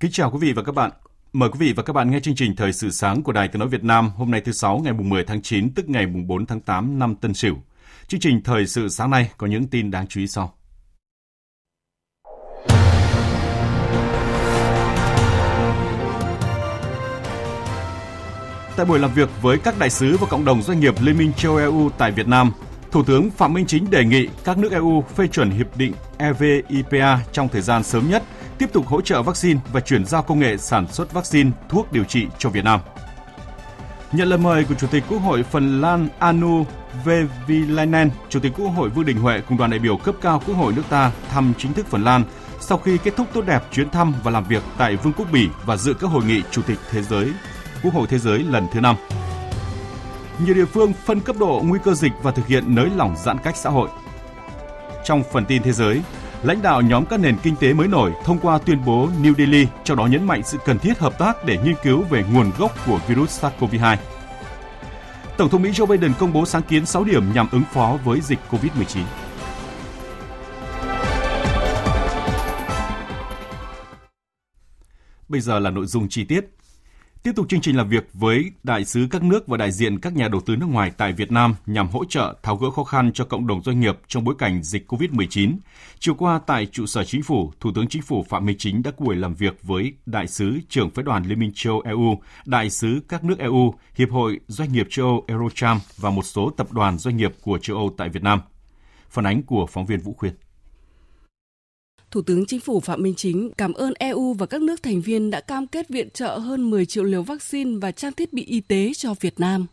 Kính chào quý vị và các bạn. Mời quý vị và các bạn nghe chương trình Thời sự sáng của Đài Tiếng nói Việt Nam hôm nay thứ sáu ngày mùng 10 tháng 9 tức ngày mùng 4 tháng 8 năm Tân Sửu. Chương trình Thời sự sáng nay có những tin đáng chú ý sau. Tại buổi làm việc với các đại sứ và cộng đồng doanh nghiệp Liên minh châu EU tại Việt Nam, Thủ tướng Phạm Minh Chính đề nghị các nước EU phê chuẩn hiệp định EVIPA trong thời gian sớm nhất, tiếp tục hỗ trợ vaccine và chuyển giao công nghệ sản xuất vaccine, thuốc điều trị cho Việt Nam. Nhận lời mời của Chủ tịch Quốc hội Phần Lan Anu Vevilainen, Chủ tịch Quốc hội Vương Đình Huệ cùng đoàn đại biểu cấp cao Quốc hội nước ta thăm chính thức Phần Lan sau khi kết thúc tốt đẹp chuyến thăm và làm việc tại Vương quốc Bỉ và dự các hội nghị Chủ tịch Thế giới, Quốc hội Thế giới lần thứ năm. nhiều địa phương phân cấp độ nguy cơ dịch và thực hiện nới lỏng giãn cách xã hội. Trong phần tin thế giới, lãnh đạo nhóm các nền kinh tế mới nổi thông qua tuyên bố New Delhi, trong đó nhấn mạnh sự cần thiết hợp tác để nghiên cứu về nguồn gốc của virus SARS-CoV-2. Tổng thống Mỹ Joe Biden công bố sáng kiến 6 điểm nhằm ứng phó với dịch COVID-19. Bây giờ là nội dung chi tiết. Tiếp tục chương trình làm việc với đại sứ các nước và đại diện các nhà đầu tư nước ngoài tại Việt Nam nhằm hỗ trợ tháo gỡ khó khăn cho cộng đồng doanh nghiệp trong bối cảnh dịch COVID-19. Chiều qua tại trụ sở chính phủ, Thủ tướng Chính phủ Phạm Minh Chính đã buổi làm việc với đại sứ trưởng phái đoàn Liên minh châu EU, đại sứ các nước EU, Hiệp hội Doanh nghiệp châu Âu Eurocharm và một số tập đoàn doanh nghiệp của châu Âu tại Việt Nam. Phản ánh của phóng viên Vũ Khuyên. Thủ tướng Chính phủ Phạm Minh Chính cảm ơn EU và các nước thành viên đã cam kết viện trợ hơn 10 triệu liều vaccine và trang thiết bị y tế cho Việt Nam.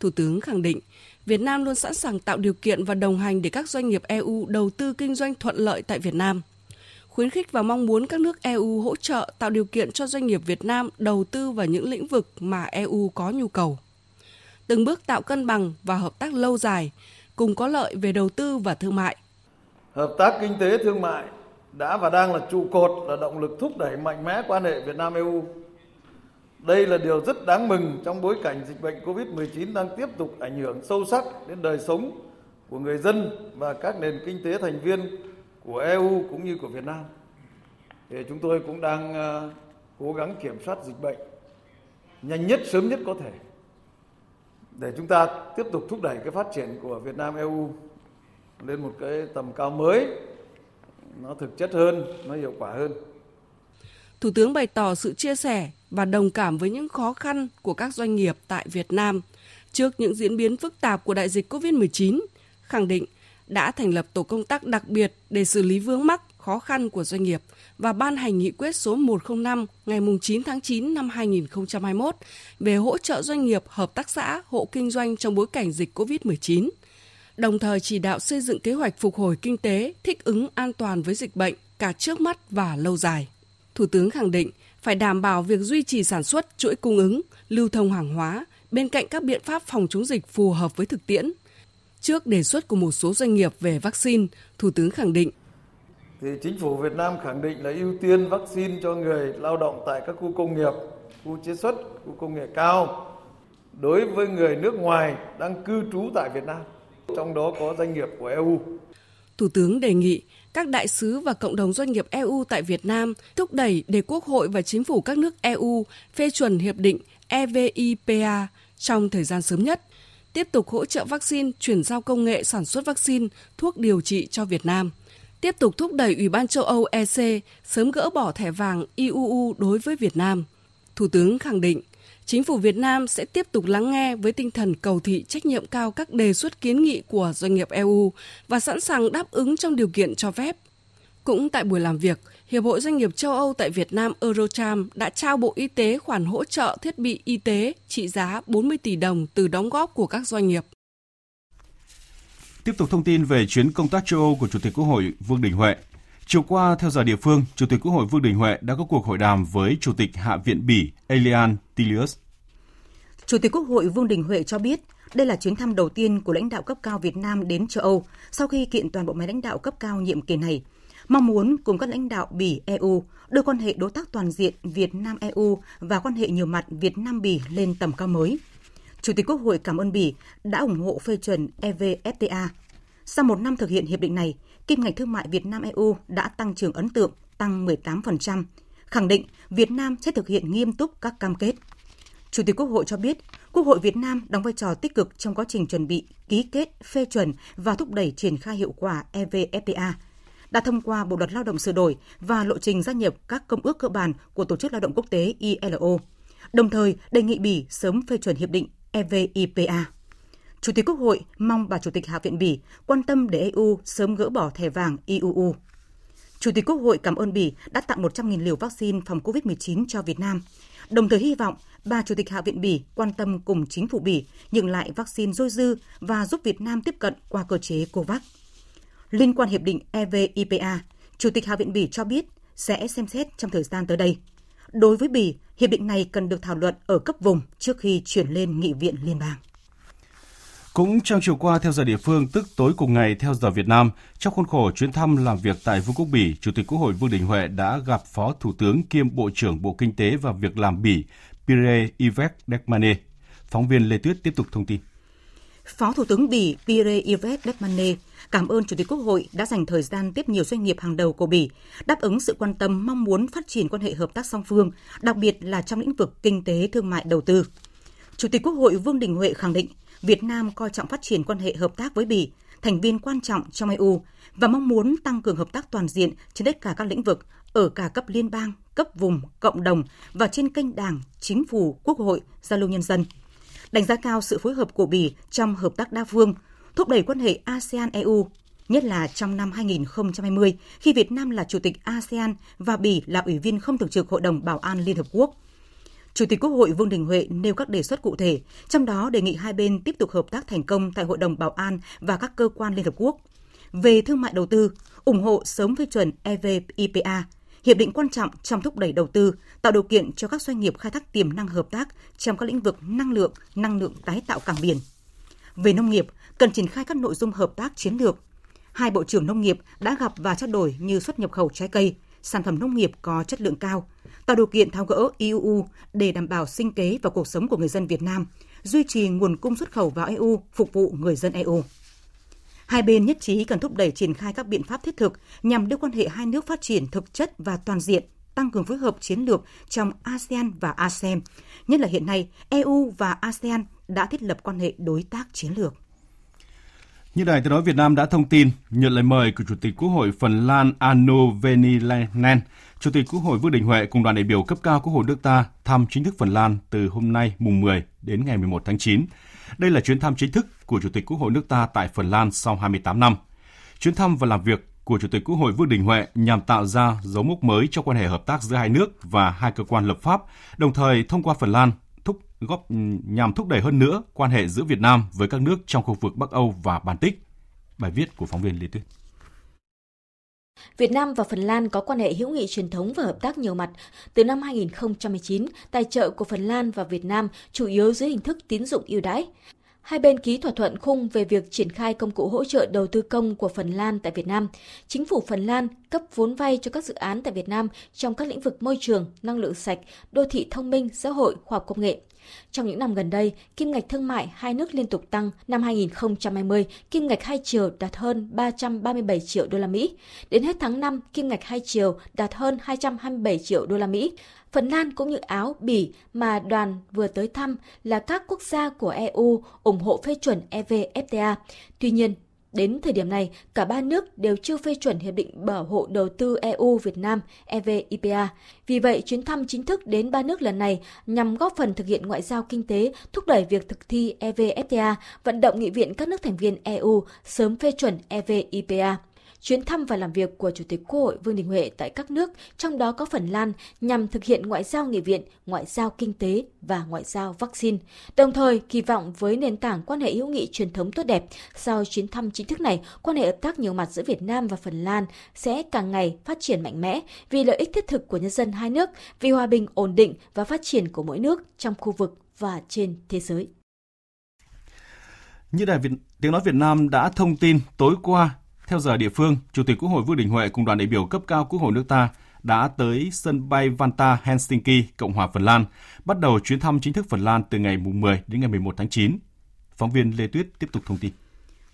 Thủ tướng khẳng định, Việt Nam luôn sẵn sàng tạo điều kiện và đồng hành để các doanh nghiệp EU đầu tư kinh doanh thuận lợi tại Việt Nam. Khuyến khích và mong muốn các nước EU hỗ trợ tạo điều kiện cho doanh nghiệp Việt Nam đầu tư vào những lĩnh vực mà EU có nhu cầu. Từng bước tạo cân bằng và hợp tác lâu dài, cùng có lợi về đầu tư và thương mại. Hợp tác kinh tế thương mại đã và đang là trụ cột, là động lực thúc đẩy mạnh mẽ quan hệ Việt Nam EU. Đây là điều rất đáng mừng trong bối cảnh dịch bệnh COVID-19 đang tiếp tục ảnh hưởng sâu sắc đến đời sống của người dân và các nền kinh tế thành viên của EU cũng như của Việt Nam. Thì chúng tôi cũng đang ờ, cố gắng kiểm soát dịch bệnh nhanh nhất, sớm nhất có thể để chúng ta tiếp tục thúc đẩy cái phát triển của Việt Nam EU lên một cái tầm cao mới nó thực chất hơn, nó hiệu quả hơn. Thủ tướng bày tỏ sự chia sẻ và đồng cảm với những khó khăn của các doanh nghiệp tại Việt Nam trước những diễn biến phức tạp của đại dịch COVID-19, khẳng định đã thành lập tổ công tác đặc biệt để xử lý vướng mắc khó khăn của doanh nghiệp và ban hành nghị quyết số 105 ngày 9 tháng 9 năm 2021 về hỗ trợ doanh nghiệp, hợp tác xã, hộ kinh doanh trong bối cảnh dịch COVID-19 đồng thời chỉ đạo xây dựng kế hoạch phục hồi kinh tế thích ứng an toàn với dịch bệnh cả trước mắt và lâu dài. Thủ tướng khẳng định phải đảm bảo việc duy trì sản xuất, chuỗi cung ứng, lưu thông hàng hóa bên cạnh các biện pháp phòng chống dịch phù hợp với thực tiễn. Trước đề xuất của một số doanh nghiệp về vaccine, Thủ tướng khẳng định thì chính phủ Việt Nam khẳng định là ưu tiên vaccine cho người lao động tại các khu công nghiệp, khu chế xuất, khu công nghệ cao đối với người nước ngoài đang cư trú tại Việt Nam trong đó có doanh nghiệp của EU. Thủ tướng đề nghị các đại sứ và cộng đồng doanh nghiệp EU tại Việt Nam thúc đẩy để Quốc hội và chính phủ các nước EU phê chuẩn hiệp định EVIPA trong thời gian sớm nhất, tiếp tục hỗ trợ vaccine, chuyển giao công nghệ sản xuất vaccine, thuốc điều trị cho Việt Nam, tiếp tục thúc đẩy Ủy ban châu Âu EC sớm gỡ bỏ thẻ vàng IUU đối với Việt Nam. Thủ tướng khẳng định Chính phủ Việt Nam sẽ tiếp tục lắng nghe với tinh thần cầu thị trách nhiệm cao các đề xuất kiến nghị của doanh nghiệp EU và sẵn sàng đáp ứng trong điều kiện cho phép. Cũng tại buổi làm việc, Hiệp hội Doanh nghiệp châu Âu tại Việt Nam Eurocharm đã trao Bộ Y tế khoản hỗ trợ thiết bị y tế trị giá 40 tỷ đồng từ đóng góp của các doanh nghiệp. Tiếp tục thông tin về chuyến công tác châu Âu của Chủ tịch Quốc hội Vương Đình Huệ. Chiều qua, theo giờ địa phương, Chủ tịch Quốc hội Vương Đình Huệ đã có cuộc hội đàm với Chủ tịch Hạ viện Bỉ Elian Tilius. Chủ tịch Quốc hội Vương Đình Huệ cho biết, đây là chuyến thăm đầu tiên của lãnh đạo cấp cao Việt Nam đến châu Âu sau khi kiện toàn bộ máy lãnh đạo cấp cao nhiệm kỳ này. Mong muốn cùng các lãnh đạo Bỉ EU đưa quan hệ đối tác toàn diện Việt Nam EU và quan hệ nhiều mặt Việt Nam Bỉ lên tầm cao mới. Chủ tịch Quốc hội cảm ơn Bỉ đã ủng hộ phê chuẩn EVFTA. Sau một năm thực hiện hiệp định này, kim ngạch thương mại Việt Nam EU đã tăng trưởng ấn tượng, tăng 18%, khẳng định Việt Nam sẽ thực hiện nghiêm túc các cam kết. Chủ tịch Quốc hội cho biết, Quốc hội Việt Nam đóng vai trò tích cực trong quá trình chuẩn bị, ký kết, phê chuẩn và thúc đẩy triển khai hiệu quả EVFTA, đã thông qua Bộ luật Lao động sửa đổi và lộ trình gia nhập các công ước cơ bản của Tổ chức Lao động Quốc tế ILO, đồng thời đề nghị Bỉ sớm phê chuẩn hiệp định EVIPA. Chủ tịch Quốc hội mong bà Chủ tịch Hạ viện Bỉ quan tâm để EU sớm gỡ bỏ thẻ vàng IUU. Chủ tịch Quốc hội cảm ơn Bỉ đã tặng 100.000 liều vaccine phòng COVID-19 cho Việt Nam, đồng thời hy vọng bà Chủ tịch Hạ viện Bỉ quan tâm cùng chính phủ Bỉ nhượng lại vaccine dôi dư và giúp Việt Nam tiếp cận qua cơ chế COVAX. Liên quan hiệp định EVIPA, Chủ tịch Hạ viện Bỉ cho biết sẽ xem xét trong thời gian tới đây. Đối với Bỉ, hiệp định này cần được thảo luận ở cấp vùng trước khi chuyển lên nghị viện liên bang. Cũng trong chiều qua theo giờ địa phương, tức tối cùng ngày theo giờ Việt Nam, trong khuôn khổ chuyến thăm làm việc tại Vương quốc Bỉ, Chủ tịch Quốc hội Vương Đình Huệ đã gặp Phó Thủ tướng kiêm Bộ trưởng Bộ Kinh tế và Việc làm Bỉ Pierre Yves Dekmane. Phóng viên Lê Tuyết tiếp tục thông tin. Phó Thủ tướng Bỉ Pierre Yves Dekmane cảm ơn Chủ tịch Quốc hội đã dành thời gian tiếp nhiều doanh nghiệp hàng đầu của Bỉ, đáp ứng sự quan tâm mong muốn phát triển quan hệ hợp tác song phương, đặc biệt là trong lĩnh vực kinh tế, thương mại, đầu tư. Chủ tịch Quốc hội Vương Đình Huệ khẳng định Việt Nam coi trọng phát triển quan hệ hợp tác với Bỉ, thành viên quan trọng trong EU và mong muốn tăng cường hợp tác toàn diện trên tất cả các lĩnh vực ở cả cấp liên bang, cấp vùng, cộng đồng và trên kênh Đảng, Chính phủ, Quốc hội, giao lưu nhân dân. Đánh giá cao sự phối hợp của Bỉ trong hợp tác đa phương, thúc đẩy quan hệ ASEAN-EU, nhất là trong năm 2020 khi Việt Nam là Chủ tịch ASEAN và Bỉ là Ủy viên không thường trực Hội đồng Bảo an Liên Hợp Quốc – Chủ tịch Quốc hội Vương Đình Huệ nêu các đề xuất cụ thể, trong đó đề nghị hai bên tiếp tục hợp tác thành công tại Hội đồng Bảo an và các cơ quan Liên Hợp Quốc. Về thương mại đầu tư, ủng hộ sớm phê chuẩn EVIPA, hiệp định quan trọng trong thúc đẩy đầu tư, tạo điều kiện cho các doanh nghiệp khai thác tiềm năng hợp tác trong các lĩnh vực năng lượng, năng lượng tái tạo cảng biển. Về nông nghiệp, cần triển khai các nội dung hợp tác chiến lược. Hai bộ trưởng nông nghiệp đã gặp và trao đổi như xuất nhập khẩu trái cây, sản phẩm nông nghiệp có chất lượng cao, tạo điều kiện tháo gỡ EU để đảm bảo sinh kế và cuộc sống của người dân Việt Nam, duy trì nguồn cung xuất khẩu vào EU phục vụ người dân EU. Hai bên nhất trí cần thúc đẩy triển khai các biện pháp thiết thực nhằm đưa quan hệ hai nước phát triển thực chất và toàn diện, tăng cường phối hợp chiến lược trong ASEAN và ASEM, nhất là hiện nay EU và ASEAN đã thiết lập quan hệ đối tác chiến lược. Như Đài Tiếng Nói Việt Nam đã thông tin, nhận lời mời của Chủ tịch Quốc hội Phần Lan Anu Venilainen, Chủ tịch Quốc hội Vương Đình Huệ cùng đoàn đại biểu cấp cao Quốc hội nước ta thăm chính thức Phần Lan từ hôm nay mùng 10 đến ngày 11 tháng 9. Đây là chuyến thăm chính thức của Chủ tịch Quốc hội nước ta tại Phần Lan sau 28 năm. Chuyến thăm và làm việc của Chủ tịch Quốc hội Vương Đình Huệ nhằm tạo ra dấu mốc mới cho quan hệ hợp tác giữa hai nước và hai cơ quan lập pháp, đồng thời thông qua Phần Lan góp ừ, nhằm thúc đẩy hơn nữa quan hệ giữa Việt Nam với các nước trong khu vực Bắc Âu và Baltic. Bài viết của phóng viên Lê Tuyết. Việt Nam và Phần Lan có quan hệ hữu nghị truyền thống và hợp tác nhiều mặt. Từ năm 2019, tài trợ của Phần Lan và Việt Nam chủ yếu dưới hình thức tín dụng ưu đãi. Hai bên ký thỏa thuận khung về việc triển khai công cụ hỗ trợ đầu tư công của Phần Lan tại Việt Nam. Chính phủ Phần Lan cấp vốn vay cho các dự án tại Việt Nam trong các lĩnh vực môi trường, năng lượng sạch, đô thị thông minh, xã hội, khoa học công nghệ. Trong những năm gần đây, kim ngạch thương mại hai nước liên tục tăng. Năm 2020, kim ngạch hai chiều đạt hơn 337 triệu đô la Mỹ. Đến hết tháng 5, kim ngạch hai chiều đạt hơn 227 triệu đô la Mỹ. Phần Lan cũng như Áo, Bỉ mà đoàn vừa tới thăm là các quốc gia của EU ủng hộ phê chuẩn EVFTA. Tuy nhiên, Đến thời điểm này, cả ba nước đều chưa phê chuẩn Hiệp định Bảo hộ Đầu tư EU Việt Nam EVIPA. Vì vậy, chuyến thăm chính thức đến ba nước lần này nhằm góp phần thực hiện ngoại giao kinh tế, thúc đẩy việc thực thi EVFTA, vận động nghị viện các nước thành viên EU sớm phê chuẩn EVIPA chuyến thăm và làm việc của Chủ tịch Quốc hội Vương Đình Huệ tại các nước, trong đó có Phần Lan, nhằm thực hiện ngoại giao nghị viện, ngoại giao kinh tế và ngoại giao vaccine. Đồng thời, kỳ vọng với nền tảng quan hệ hữu nghị truyền thống tốt đẹp, sau chuyến thăm chính thức này, quan hệ hợp tác nhiều mặt giữa Việt Nam và Phần Lan sẽ càng ngày phát triển mạnh mẽ vì lợi ích thiết thực của nhân dân hai nước, vì hòa bình, ổn định và phát triển của mỗi nước trong khu vực và trên thế giới. Như Đài Việt, Tiếng Nói Việt Nam đã thông tin tối qua, theo giờ địa phương, Chủ tịch Quốc hội Vương Đình Huệ cùng đoàn đại biểu cấp cao Quốc hội nước ta đã tới sân bay Vanta, Helsinki, Cộng hòa Phần Lan, bắt đầu chuyến thăm chính thức Phần Lan từ ngày 10 đến ngày 11 tháng 9. Phóng viên Lê Tuyết tiếp tục thông tin.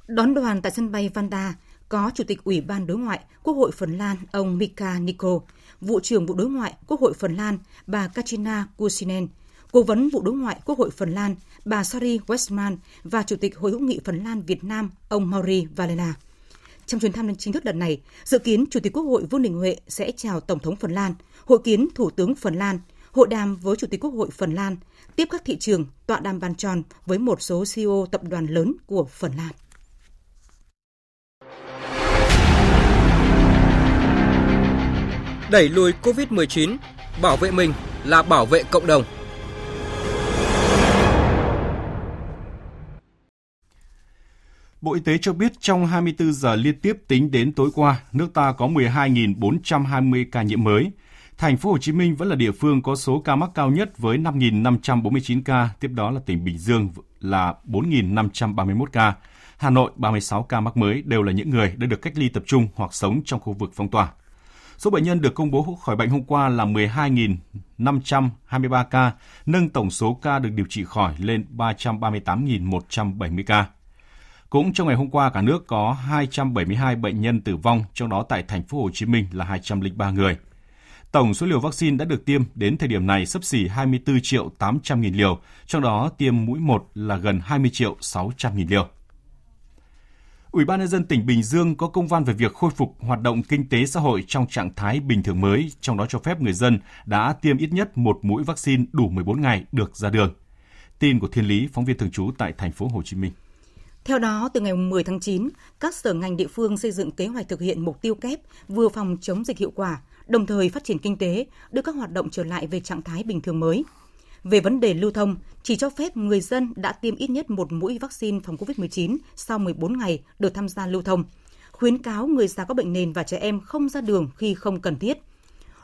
Đón đoàn tại sân bay Vanta có Chủ tịch Ủy ban Đối ngoại Quốc hội Phần Lan ông Mika Niko, Vụ trưởng Vụ Đối ngoại Quốc hội Phần Lan bà Katrina Kusinen, Cố vấn Vụ Đối ngoại Quốc hội Phần Lan bà Sari Westman và Chủ tịch Hội hữu nghị Phần Lan Việt Nam ông Mauri Valena. Trong chuyến thăm chính thức lần này, dự kiến Chủ tịch Quốc hội Vương Đình Huệ sẽ chào Tổng thống Phần Lan, hội kiến Thủ tướng Phần Lan, hội đàm với Chủ tịch Quốc hội Phần Lan, tiếp các thị trường, tọa đàm bàn tròn với một số CEO tập đoàn lớn của Phần Lan. Đẩy lùi COVID-19, bảo vệ mình là bảo vệ cộng đồng. Bộ Y tế cho biết trong 24 giờ liên tiếp tính đến tối qua, nước ta có 12.420 ca nhiễm mới. Thành phố Hồ Chí Minh vẫn là địa phương có số ca mắc cao nhất với 5.549 ca, tiếp đó là tỉnh Bình Dương là 4.531 ca. Hà Nội 36 ca mắc mới đều là những người đã được cách ly tập trung hoặc sống trong khu vực phong tỏa. Số bệnh nhân được công bố khỏi bệnh hôm qua là 12.523 ca, nâng tổng số ca được điều trị khỏi lên 338.170 ca. Cũng trong ngày hôm qua, cả nước có 272 bệnh nhân tử vong, trong đó tại thành phố Hồ Chí Minh là 203 người. Tổng số liều vaccine đã được tiêm đến thời điểm này sấp xỉ 24 triệu 800 nghìn liều, trong đó tiêm mũi 1 là gần 20 triệu 600 nghìn liều. Ủy ban nhân dân tỉnh Bình Dương có công văn về việc khôi phục hoạt động kinh tế xã hội trong trạng thái bình thường mới, trong đó cho phép người dân đã tiêm ít nhất một mũi vaccine đủ 14 ngày được ra đường. Tin của Thiên Lý, phóng viên thường trú tại thành phố Hồ Chí Minh. Theo đó, từ ngày 10 tháng 9, các sở ngành địa phương xây dựng kế hoạch thực hiện mục tiêu kép vừa phòng chống dịch hiệu quả, đồng thời phát triển kinh tế, đưa các hoạt động trở lại về trạng thái bình thường mới. Về vấn đề lưu thông, chỉ cho phép người dân đã tiêm ít nhất một mũi vaccine phòng COVID-19 sau 14 ngày được tham gia lưu thông. Khuyến cáo người già có bệnh nền và trẻ em không ra đường khi không cần thiết.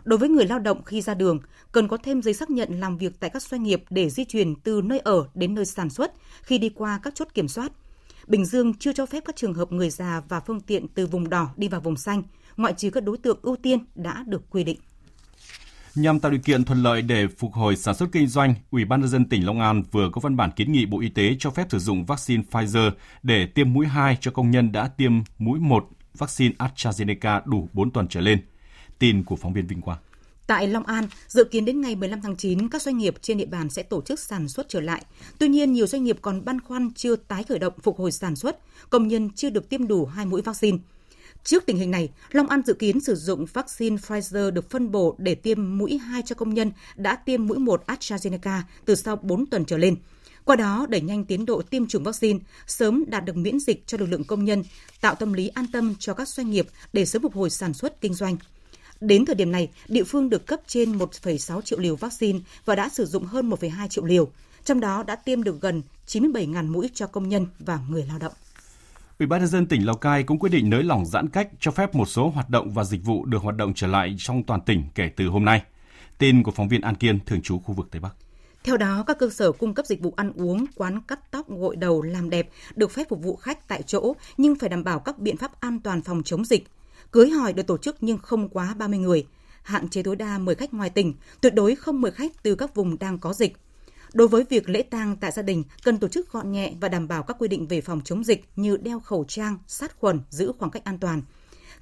Đối với người lao động khi ra đường, cần có thêm giấy xác nhận làm việc tại các doanh nghiệp để di chuyển từ nơi ở đến nơi sản xuất khi đi qua các chốt kiểm soát. Bình Dương chưa cho phép các trường hợp người già và phương tiện từ vùng đỏ đi vào vùng xanh, ngoại trừ các đối tượng ưu tiên đã được quy định. Nhằm tạo điều kiện thuận lợi để phục hồi sản xuất kinh doanh, Ủy ban nhân dân tỉnh Long An vừa có văn bản kiến nghị Bộ Y tế cho phép sử dụng vaccine Pfizer để tiêm mũi 2 cho công nhân đã tiêm mũi 1 vaccine AstraZeneca đủ 4 tuần trở lên. Tin của phóng viên Vinh Quang. Tại Long An, dự kiến đến ngày 15 tháng 9, các doanh nghiệp trên địa bàn sẽ tổ chức sản xuất trở lại. Tuy nhiên, nhiều doanh nghiệp còn băn khoăn chưa tái khởi động phục hồi sản xuất, công nhân chưa được tiêm đủ hai mũi vaccine. Trước tình hình này, Long An dự kiến sử dụng vaccine Pfizer được phân bổ để tiêm mũi 2 cho công nhân đã tiêm mũi 1 AstraZeneca từ sau 4 tuần trở lên. Qua đó, đẩy nhanh tiến độ tiêm chủng vaccine, sớm đạt được miễn dịch cho lực lượng công nhân, tạo tâm lý an tâm cho các doanh nghiệp để sớm phục hồi sản xuất kinh doanh. Đến thời điểm này, địa phương được cấp trên 1,6 triệu liều vaccine và đã sử dụng hơn 1,2 triệu liều, trong đó đã tiêm được gần 97.000 mũi cho công nhân và người lao động. Ủy ban nhân dân tỉnh Lào Cai cũng quyết định nới lỏng giãn cách cho phép một số hoạt động và dịch vụ được hoạt động trở lại trong toàn tỉnh kể từ hôm nay. Tin của phóng viên An Kiên, thường trú khu vực Tây Bắc. Theo đó, các cơ sở cung cấp dịch vụ ăn uống, quán cắt tóc, gội đầu, làm đẹp được phép phục vụ khách tại chỗ nhưng phải đảm bảo các biện pháp an toàn phòng chống dịch. Cưới hỏi được tổ chức nhưng không quá 30 người, hạn chế tối đa 10 khách ngoài tỉnh, tuyệt đối không mời khách từ các vùng đang có dịch. Đối với việc lễ tang tại gia đình, cần tổ chức gọn nhẹ và đảm bảo các quy định về phòng chống dịch như đeo khẩu trang, sát khuẩn, giữ khoảng cách an toàn.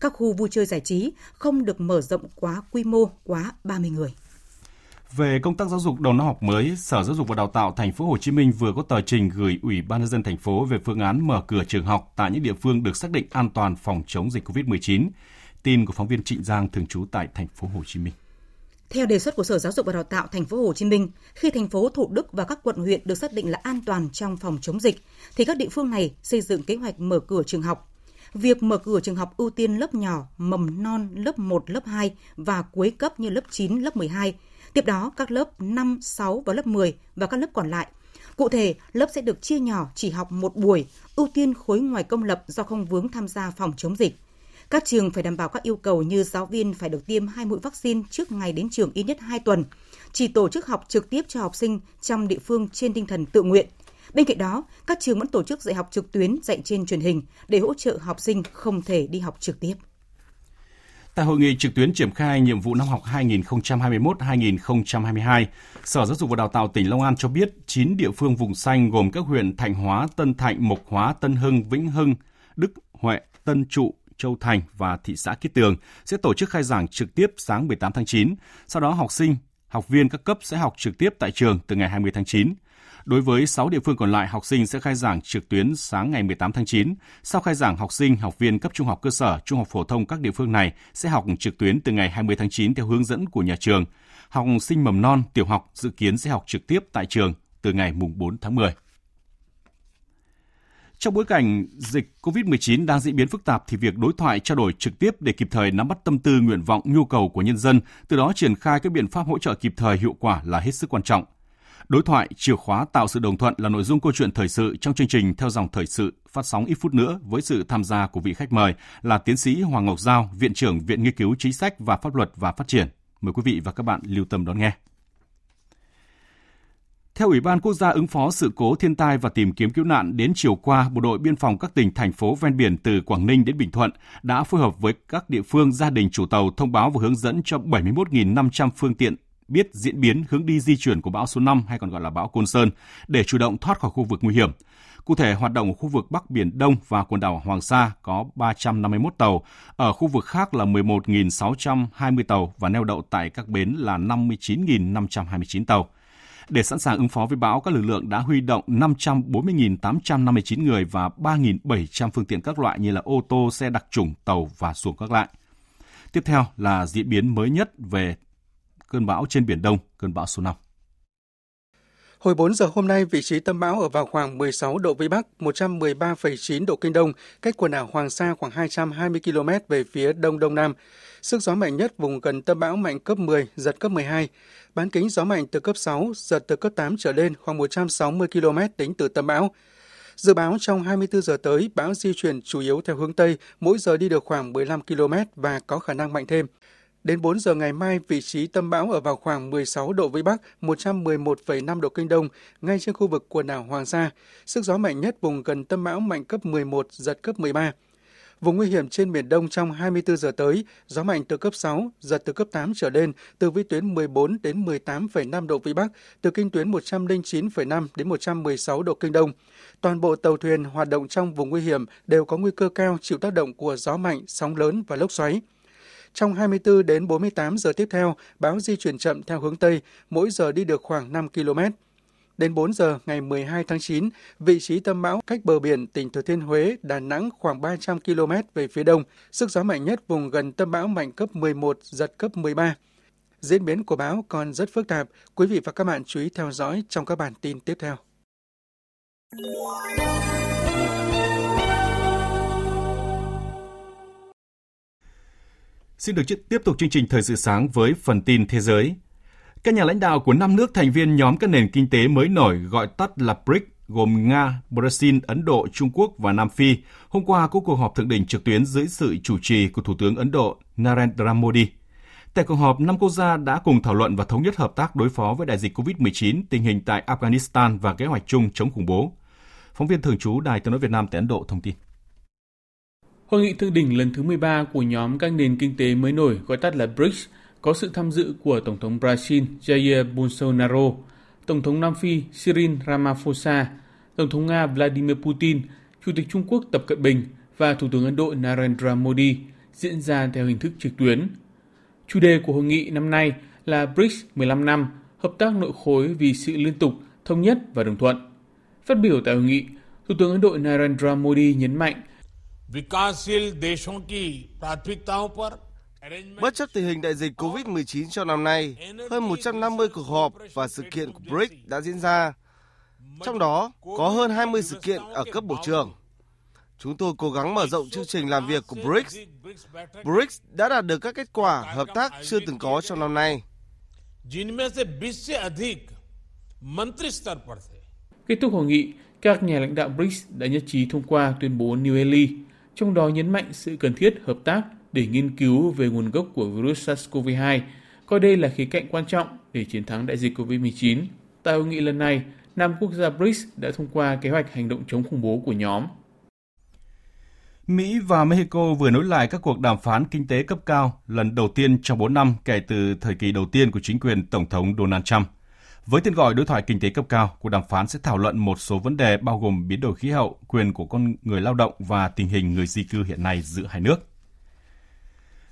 Các khu vui chơi giải trí không được mở rộng quá quy mô quá 30 người. Về công tác giáo dục đầu năm học mới, Sở Giáo dục và Đào tạo Thành phố Hồ Chí Minh vừa có tờ trình gửi Ủy ban nhân dân thành phố về phương án mở cửa trường học tại những địa phương được xác định an toàn phòng chống dịch COVID-19. Tin của phóng viên Trịnh Giang thường trú tại Thành phố Hồ Chí Minh. Theo đề xuất của Sở Giáo dục và Đào tạo Thành phố Hồ Chí Minh, khi thành phố Thủ Đức và các quận huyện được xác định là an toàn trong phòng chống dịch, thì các địa phương này xây dựng kế hoạch mở cửa trường học. Việc mở cửa trường học ưu tiên lớp nhỏ, mầm non, lớp 1, lớp 2 và cuối cấp như lớp 9, lớp 12. Tiếp đó các lớp 5, 6 và lớp 10 và các lớp còn lại. Cụ thể, lớp sẽ được chia nhỏ chỉ học một buổi, ưu tiên khối ngoài công lập do không vướng tham gia phòng chống dịch. Các trường phải đảm bảo các yêu cầu như giáo viên phải được tiêm hai mũi vaccine trước ngày đến trường ít nhất 2 tuần, chỉ tổ chức học trực tiếp cho học sinh trong địa phương trên tinh thần tự nguyện. Bên cạnh đó, các trường vẫn tổ chức dạy học trực tuyến, dạy trên truyền hình để hỗ trợ học sinh không thể đi học trực tiếp. Tại hội nghị trực tuyến triển khai nhiệm vụ năm học 2021-2022, Sở Giáo dục và Đào tạo tỉnh Long An cho biết 9 địa phương vùng xanh gồm các huyện Thạnh Hóa, Tân Thạnh, Mộc Hóa, Tân Hưng, Vĩnh Hưng, Đức Huệ, Tân Trụ, Châu Thành và thị xã Kiết Tường sẽ tổ chức khai giảng trực tiếp sáng 18 tháng 9. Sau đó học sinh, học viên các cấp sẽ học trực tiếp tại trường từ ngày 20 tháng 9. Đối với 6 địa phương còn lại, học sinh sẽ khai giảng trực tuyến sáng ngày 18 tháng 9. Sau khai giảng, học sinh, học viên cấp trung học cơ sở, trung học phổ thông các địa phương này sẽ học trực tuyến từ ngày 20 tháng 9 theo hướng dẫn của nhà trường. Học sinh mầm non, tiểu học dự kiến sẽ học trực tiếp tại trường từ ngày mùng 4 tháng 10. Trong bối cảnh dịch COVID-19 đang diễn biến phức tạp thì việc đối thoại trao đổi trực tiếp để kịp thời nắm bắt tâm tư, nguyện vọng, nhu cầu của nhân dân, từ đó triển khai các biện pháp hỗ trợ kịp thời hiệu quả là hết sức quan trọng. Đối thoại chìa khóa tạo sự đồng thuận là nội dung câu chuyện thời sự trong chương trình theo dòng thời sự phát sóng ít phút nữa với sự tham gia của vị khách mời là tiến sĩ Hoàng Ngọc Giao, Viện trưởng Viện Nghiên cứu Chính sách và Pháp luật và Phát triển. Mời quý vị và các bạn lưu tâm đón nghe. Theo Ủy ban Quốc gia ứng phó sự cố thiên tai và tìm kiếm cứu nạn, đến chiều qua, Bộ đội Biên phòng các tỉnh, thành phố ven biển từ Quảng Ninh đến Bình Thuận đã phối hợp với các địa phương gia đình chủ tàu thông báo và hướng dẫn cho 71.500 phương tiện biết diễn biến hướng đi di chuyển của bão số 5 hay còn gọi là bão Côn Sơn để chủ động thoát khỏi khu vực nguy hiểm. Cụ thể, hoạt động ở khu vực Bắc Biển Đông và quần đảo Hoàng Sa có 351 tàu, ở khu vực khác là 11.620 tàu và neo đậu tại các bến là 59.529 tàu. Để sẵn sàng ứng phó với bão, các lực lượng đã huy động 540.859 người và 3.700 phương tiện các loại như là ô tô, xe đặc trùng, tàu và xuồng các loại. Tiếp theo là diễn biến mới nhất về cơn bão trên Biển Đông, cơn bão số 5. Hồi 4 giờ hôm nay, vị trí tâm bão ở vào khoảng 16 độ Vĩ Bắc, 113,9 độ Kinh Đông, cách quần đảo Hoàng Sa khoảng 220 km về phía Đông Đông Nam. Sức gió mạnh nhất vùng gần tâm bão mạnh cấp 10, giật cấp 12. Bán kính gió mạnh từ cấp 6, giật từ cấp 8 trở lên khoảng 160 km tính từ tâm bão. Dự báo trong 24 giờ tới, bão di chuyển chủ yếu theo hướng Tây, mỗi giờ đi được khoảng 15 km và có khả năng mạnh thêm. Đến 4 giờ ngày mai, vị trí tâm bão ở vào khoảng 16 độ Vĩ Bắc, 111,5 độ Kinh Đông, ngay trên khu vực quần đảo Hoàng Sa. Sức gió mạnh nhất vùng gần tâm bão mạnh cấp 11, giật cấp 13. Vùng nguy hiểm trên Biển Đông trong 24 giờ tới, gió mạnh từ cấp 6, giật từ cấp 8 trở lên, từ vĩ tuyến 14 đến 18,5 độ Vĩ Bắc, từ kinh tuyến 109,5 đến 116 độ Kinh Đông. Toàn bộ tàu thuyền hoạt động trong vùng nguy hiểm đều có nguy cơ cao chịu tác động của gió mạnh, sóng lớn và lốc xoáy. Trong 24 đến 48 giờ tiếp theo, bão di chuyển chậm theo hướng Tây, mỗi giờ đi được khoảng 5 km. Đến 4 giờ ngày 12 tháng 9, vị trí tâm bão cách bờ biển tỉnh Thừa Thiên Huế, Đà Nẵng khoảng 300 km về phía đông. Sức gió mạnh nhất vùng gần tâm bão mạnh cấp 11, giật cấp 13. Diễn biến của bão còn rất phức tạp. Quý vị và các bạn chú ý theo dõi trong các bản tin tiếp theo. Xin được tiếp tục chương trình Thời sự sáng với phần tin thế giới. Các nhà lãnh đạo của năm nước thành viên nhóm các nền kinh tế mới nổi gọi tắt là BRICS gồm Nga, Brazil, Ấn Độ, Trung Quốc và Nam Phi hôm qua có cuộc họp thượng đỉnh trực tuyến dưới sự chủ trì của Thủ tướng Ấn Độ Narendra Modi. Tại cuộc họp, năm quốc gia đã cùng thảo luận và thống nhất hợp tác đối phó với đại dịch COVID-19, tình hình tại Afghanistan và kế hoạch chung chống khủng bố. Phóng viên thường trú Đài tiếng nói Việt Nam tại Ấn Độ thông tin. Hội nghị thượng đỉnh lần thứ 13 của nhóm các nền kinh tế mới nổi gọi tắt là BRICS có sự tham dự của Tổng thống Brazil Jair Bolsonaro, Tổng thống Nam Phi Cyril Ramaphosa, Tổng thống Nga Vladimir Putin, Chủ tịch Trung Quốc Tập Cận Bình và Thủ tướng Ấn Độ Narendra Modi diễn ra theo hình thức trực tuyến. Chủ đề của hội nghị năm nay là BRICS 15 năm, hợp tác nội khối vì sự liên tục, thống nhất và đồng thuận. Phát biểu tại hội nghị, Thủ tướng Ấn Độ Narendra Modi nhấn mạnh Bất chấp tình hình đại dịch COVID-19 trong năm nay, hơn 150 cuộc họp và sự kiện của BRICS đã diễn ra. Trong đó có hơn 20 sự kiện ở cấp bộ trưởng. Chúng tôi cố gắng mở rộng chương trình làm việc của BRICS. BRICS đã đạt được các kết quả hợp tác chưa từng có trong năm nay. Kết thúc hội nghị, các nhà lãnh đạo BRICS đã nhất trí thông qua tuyên bố New Delhi, trong đó nhấn mạnh sự cần thiết hợp tác để nghiên cứu về nguồn gốc của virus SARS-CoV-2, coi đây là khía cạnh quan trọng để chiến thắng đại dịch COVID-19. Tại hội nghị lần này, năm quốc gia BRICS đã thông qua kế hoạch hành động chống khủng bố của nhóm. Mỹ và Mexico vừa nối lại các cuộc đàm phán kinh tế cấp cao lần đầu tiên trong 4 năm kể từ thời kỳ đầu tiên của chính quyền Tổng thống Donald Trump. Với tên gọi đối thoại kinh tế cấp cao, cuộc đàm phán sẽ thảo luận một số vấn đề bao gồm biến đổi khí hậu, quyền của con người lao động và tình hình người di cư hiện nay giữa hai nước.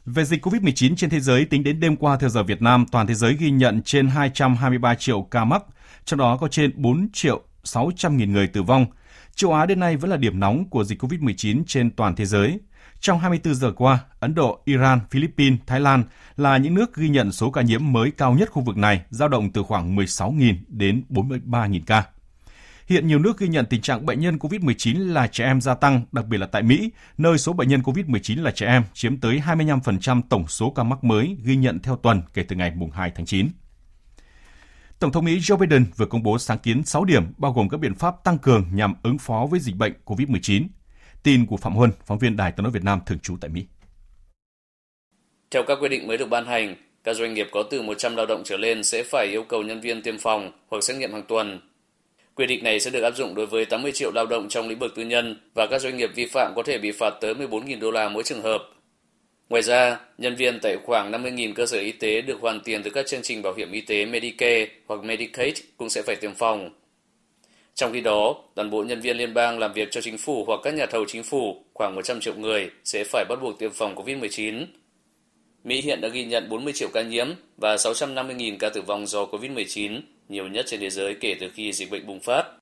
Về dịch COVID-19 trên thế giới, tính đến đêm qua theo giờ Việt Nam, toàn thế giới ghi nhận trên 223 triệu ca mắc, trong đó có trên 4 triệu 600 nghìn người tử vong. Châu Á đến nay vẫn là điểm nóng của dịch COVID-19 trên toàn thế giới. Trong 24 giờ qua, Ấn Độ, Iran, Philippines, Thái Lan là những nước ghi nhận số ca nhiễm mới cao nhất khu vực này, dao động từ khoảng 16.000 đến 43.000 ca. Hiện nhiều nước ghi nhận tình trạng bệnh nhân COVID-19 là trẻ em gia tăng, đặc biệt là tại Mỹ, nơi số bệnh nhân COVID-19 là trẻ em chiếm tới 25% tổng số ca mắc mới ghi nhận theo tuần kể từ ngày 2 tháng 9. Tổng thống Mỹ Joe Biden vừa công bố sáng kiến 6 điểm bao gồm các biện pháp tăng cường nhằm ứng phó với dịch bệnh COVID-19. Tin của Phạm Huân, phóng viên Đài tiếng nói Việt Nam thường trú tại Mỹ. Theo các quy định mới được ban hành, các doanh nghiệp có từ 100 lao động trở lên sẽ phải yêu cầu nhân viên tiêm phòng hoặc xét nghiệm hàng tuần. Quy định này sẽ được áp dụng đối với 80 triệu lao động trong lĩnh vực tư nhân và các doanh nghiệp vi phạm có thể bị phạt tới 14.000 đô la mỗi trường hợp. Ngoài ra, nhân viên tại khoảng 50.000 cơ sở y tế được hoàn tiền từ các chương trình bảo hiểm y tế Medicare hoặc Medicaid cũng sẽ phải tiêm phòng. Trong khi đó, toàn bộ nhân viên liên bang làm việc cho chính phủ hoặc các nhà thầu chính phủ, khoảng 100 triệu người, sẽ phải bắt buộc tiêm phòng COVID-19. Mỹ hiện đã ghi nhận 40 triệu ca nhiễm và 650.000 ca tử vong do COVID-19, nhiều nhất trên thế giới kể từ khi dịch bệnh bùng phát.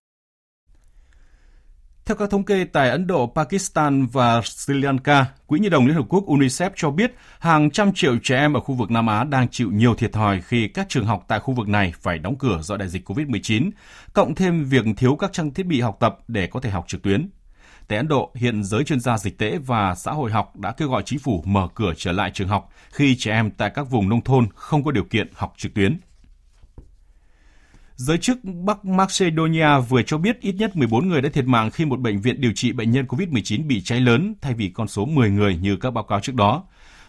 Theo các thống kê tại Ấn Độ, Pakistan và Sri Lanka, Quỹ Nhi đồng Liên Hợp Quốc UNICEF cho biết hàng trăm triệu trẻ em ở khu vực Nam Á đang chịu nhiều thiệt thòi khi các trường học tại khu vực này phải đóng cửa do đại dịch COVID-19, cộng thêm việc thiếu các trang thiết bị học tập để có thể học trực tuyến. Tại Ấn Độ, hiện giới chuyên gia dịch tễ và xã hội học đã kêu gọi chính phủ mở cửa trở lại trường học khi trẻ em tại các vùng nông thôn không có điều kiện học trực tuyến. Giới chức Bắc Macedonia vừa cho biết ít nhất 14 người đã thiệt mạng khi một bệnh viện điều trị bệnh nhân COVID-19 bị cháy lớn thay vì con số 10 người như các báo cáo trước đó.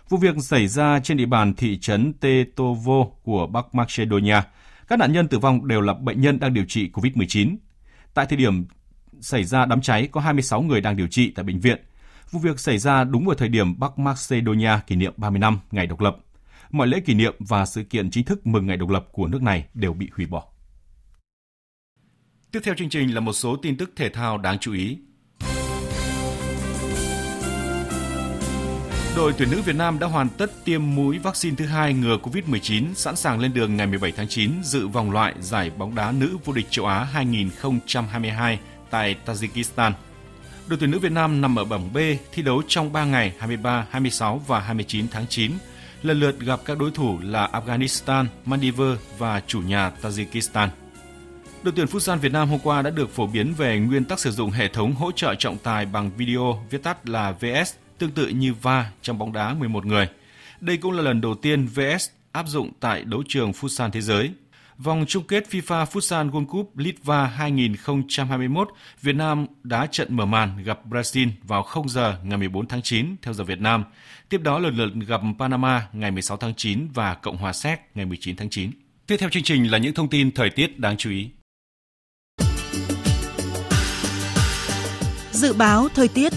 Vụ việc xảy ra trên địa bàn thị trấn Tetovo của Bắc Macedonia. Các nạn nhân tử vong đều là bệnh nhân đang điều trị COVID-19. Tại thời điểm xảy ra đám cháy, có 26 người đang điều trị tại bệnh viện. Vụ việc xảy ra đúng vào thời điểm Bắc Macedonia kỷ niệm 30 năm ngày độc lập. Mọi lễ kỷ niệm và sự kiện chính thức mừng ngày độc lập của nước này đều bị hủy bỏ. Tiếp theo chương trình là một số tin tức thể thao đáng chú ý. Đội tuyển nữ Việt Nam đã hoàn tất tiêm mũi vaccine thứ hai ngừa COVID-19, sẵn sàng lên đường ngày 17 tháng 9 dự vòng loại giải bóng đá nữ vô địch châu Á 2022 tại Tajikistan. Đội tuyển nữ Việt Nam nằm ở bảng B, thi đấu trong 3 ngày 23, 26 và 29 tháng 9, lần lượt gặp các đối thủ là Afghanistan, Maldives và chủ nhà Tajikistan. Đội tuyển Futsal Việt Nam hôm qua đã được phổ biến về nguyên tắc sử dụng hệ thống hỗ trợ trọng tài bằng video, viết tắt là VS, tương tự như VA trong bóng đá 11 người. Đây cũng là lần đầu tiên VS áp dụng tại đấu trường Futsal thế giới. Vòng chung kết FIFA Futsal World Cup Litva 2021, Việt Nam đá trận mở màn gặp Brazil vào 0 giờ ngày 14 tháng 9 theo giờ Việt Nam. Tiếp đó lần lượt gặp Panama ngày 16 tháng 9 và Cộng hòa Séc ngày 19 tháng 9. Tiếp theo chương trình là những thông tin thời tiết đáng chú ý. Dự báo thời tiết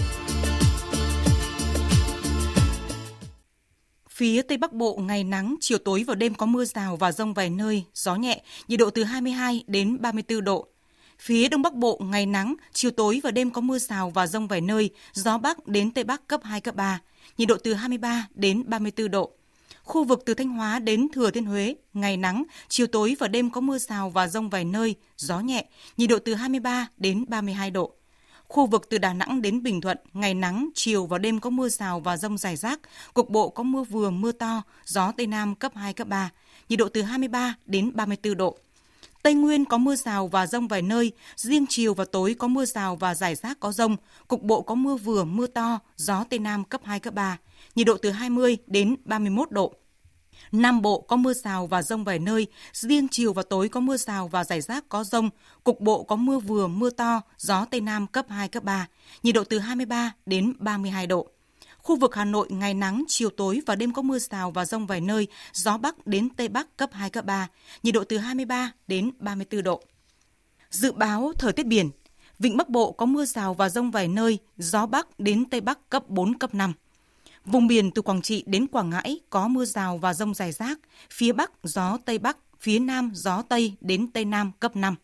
Phía Tây Bắc Bộ ngày nắng, chiều tối và đêm có mưa rào và rông vài nơi, gió nhẹ, nhiệt độ từ 22 đến 34 độ. Phía Đông Bắc Bộ ngày nắng, chiều tối và đêm có mưa rào và rông vài nơi, gió Bắc đến Tây Bắc cấp 2, cấp 3, nhiệt độ từ 23 đến 34 độ. Khu vực từ Thanh Hóa đến Thừa Thiên Huế, ngày nắng, chiều tối và đêm có mưa rào và rông vài nơi, gió nhẹ, nhiệt độ từ 23 đến 32 độ. Khu vực từ Đà Nẵng đến Bình Thuận, ngày nắng, chiều và đêm có mưa rào và rông rải rác, cục bộ có mưa vừa mưa to, gió Tây Nam cấp 2, cấp 3, nhiệt độ từ 23 đến 34 độ. Tây Nguyên có mưa rào và rông vài nơi, riêng chiều và tối có mưa rào và rải rác có rông, cục bộ có mưa vừa mưa to, gió Tây Nam cấp 2, cấp 3, nhiệt độ từ 20 đến 31 độ. Nam Bộ có mưa rào và rông vài nơi, riêng chiều và tối có mưa rào và rải rác có rông, cục bộ có mưa vừa mưa to, gió Tây Nam cấp 2, cấp 3, nhiệt độ từ 23 đến 32 độ. Khu vực Hà Nội ngày nắng, chiều tối và đêm có mưa rào và rông vài nơi, gió Bắc đến Tây Bắc cấp 2, cấp 3, nhiệt độ từ 23 đến 34 độ. Dự báo thời tiết biển, Vịnh Bắc Bộ có mưa rào và rông vài nơi, gió Bắc đến Tây Bắc cấp 4, cấp 5. Vùng biển từ Quảng Trị đến Quảng Ngãi có mưa rào và rông rải rác, phía Bắc gió Tây Bắc, phía Nam gió Tây đến Tây Nam cấp 5.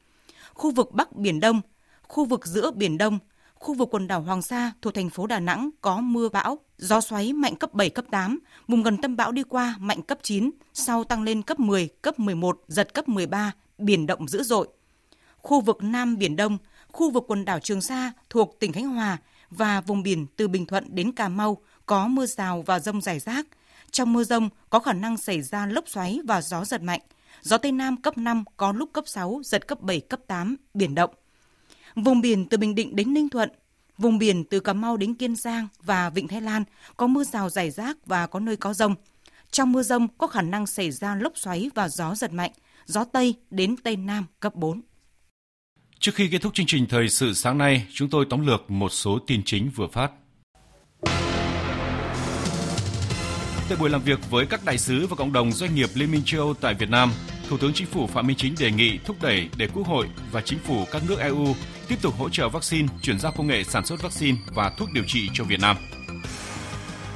Khu vực Bắc Biển Đông, khu vực giữa Biển Đông, khu vực quần đảo Hoàng Sa thuộc thành phố Đà Nẵng có mưa bão, gió xoáy mạnh cấp 7, cấp 8, vùng gần tâm bão đi qua mạnh cấp 9, sau tăng lên cấp 10, cấp 11, giật cấp 13, biển động dữ dội. Khu vực Nam Biển Đông, khu vực quần đảo Trường Sa thuộc tỉnh Khánh Hòa và vùng biển từ Bình Thuận đến Cà Mau có mưa rào và rông rải rác. Trong mưa rông có khả năng xảy ra lốc xoáy và gió giật mạnh. Gió Tây Nam cấp 5 có lúc cấp 6, giật cấp 7, cấp 8, biển động. Vùng biển từ Bình Định đến Ninh Thuận, vùng biển từ Cà Mau đến Kiên Giang và Vịnh Thái Lan có mưa rào rải rác và có nơi có rông. Trong mưa rông có khả năng xảy ra lốc xoáy và gió giật mạnh, gió Tây đến Tây Nam cấp 4. Trước khi kết thúc chương trình thời sự sáng nay, chúng tôi tóm lược một số tin chính vừa phát. Tại buổi làm việc với các đại sứ và cộng đồng doanh nghiệp Liên minh châu Âu tại Việt Nam, Thủ tướng Chính phủ Phạm Minh Chính đề nghị thúc đẩy để Quốc hội và Chính phủ các nước EU tiếp tục hỗ trợ vaccine, chuyển giao công nghệ sản xuất vaccine và thuốc điều trị cho Việt Nam.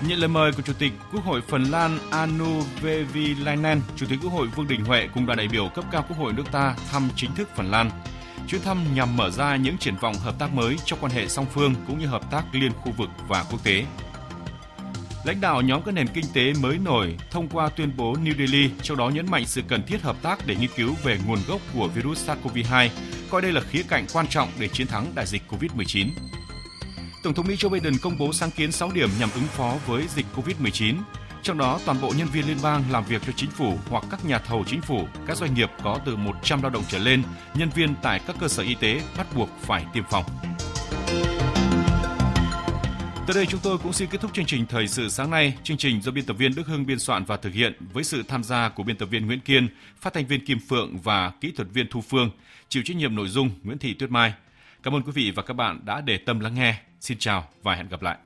Nhận lời mời của Chủ tịch Quốc hội Phần Lan Anu Vevilainen, Chủ tịch Quốc hội Vương Đình Huệ cùng đoàn đại biểu cấp cao Quốc hội nước ta thăm chính thức Phần Lan. Chuyến thăm nhằm mở ra những triển vọng hợp tác mới trong quan hệ song phương cũng như hợp tác liên khu vực và quốc tế. Lãnh đạo nhóm các nền kinh tế mới nổi thông qua tuyên bố New Delhi, trong đó nhấn mạnh sự cần thiết hợp tác để nghiên cứu về nguồn gốc của virus SARS-CoV-2, coi đây là khía cạnh quan trọng để chiến thắng đại dịch COVID-19. Tổng thống Mỹ Joe Biden công bố sáng kiến 6 điểm nhằm ứng phó với dịch COVID-19. Trong đó, toàn bộ nhân viên liên bang làm việc cho chính phủ hoặc các nhà thầu chính phủ, các doanh nghiệp có từ 100 lao động trở lên, nhân viên tại các cơ sở y tế bắt buộc phải tiêm phòng. Tới đây chúng tôi cũng xin kết thúc chương trình Thời sự sáng nay. Chương trình do biên tập viên Đức Hưng biên soạn và thực hiện với sự tham gia của biên tập viên Nguyễn Kiên, phát thanh viên Kim Phượng và kỹ thuật viên Thu Phương, chịu trách nhiệm nội dung Nguyễn Thị Tuyết Mai. Cảm ơn quý vị và các bạn đã để tâm lắng nghe. Xin chào và hẹn gặp lại.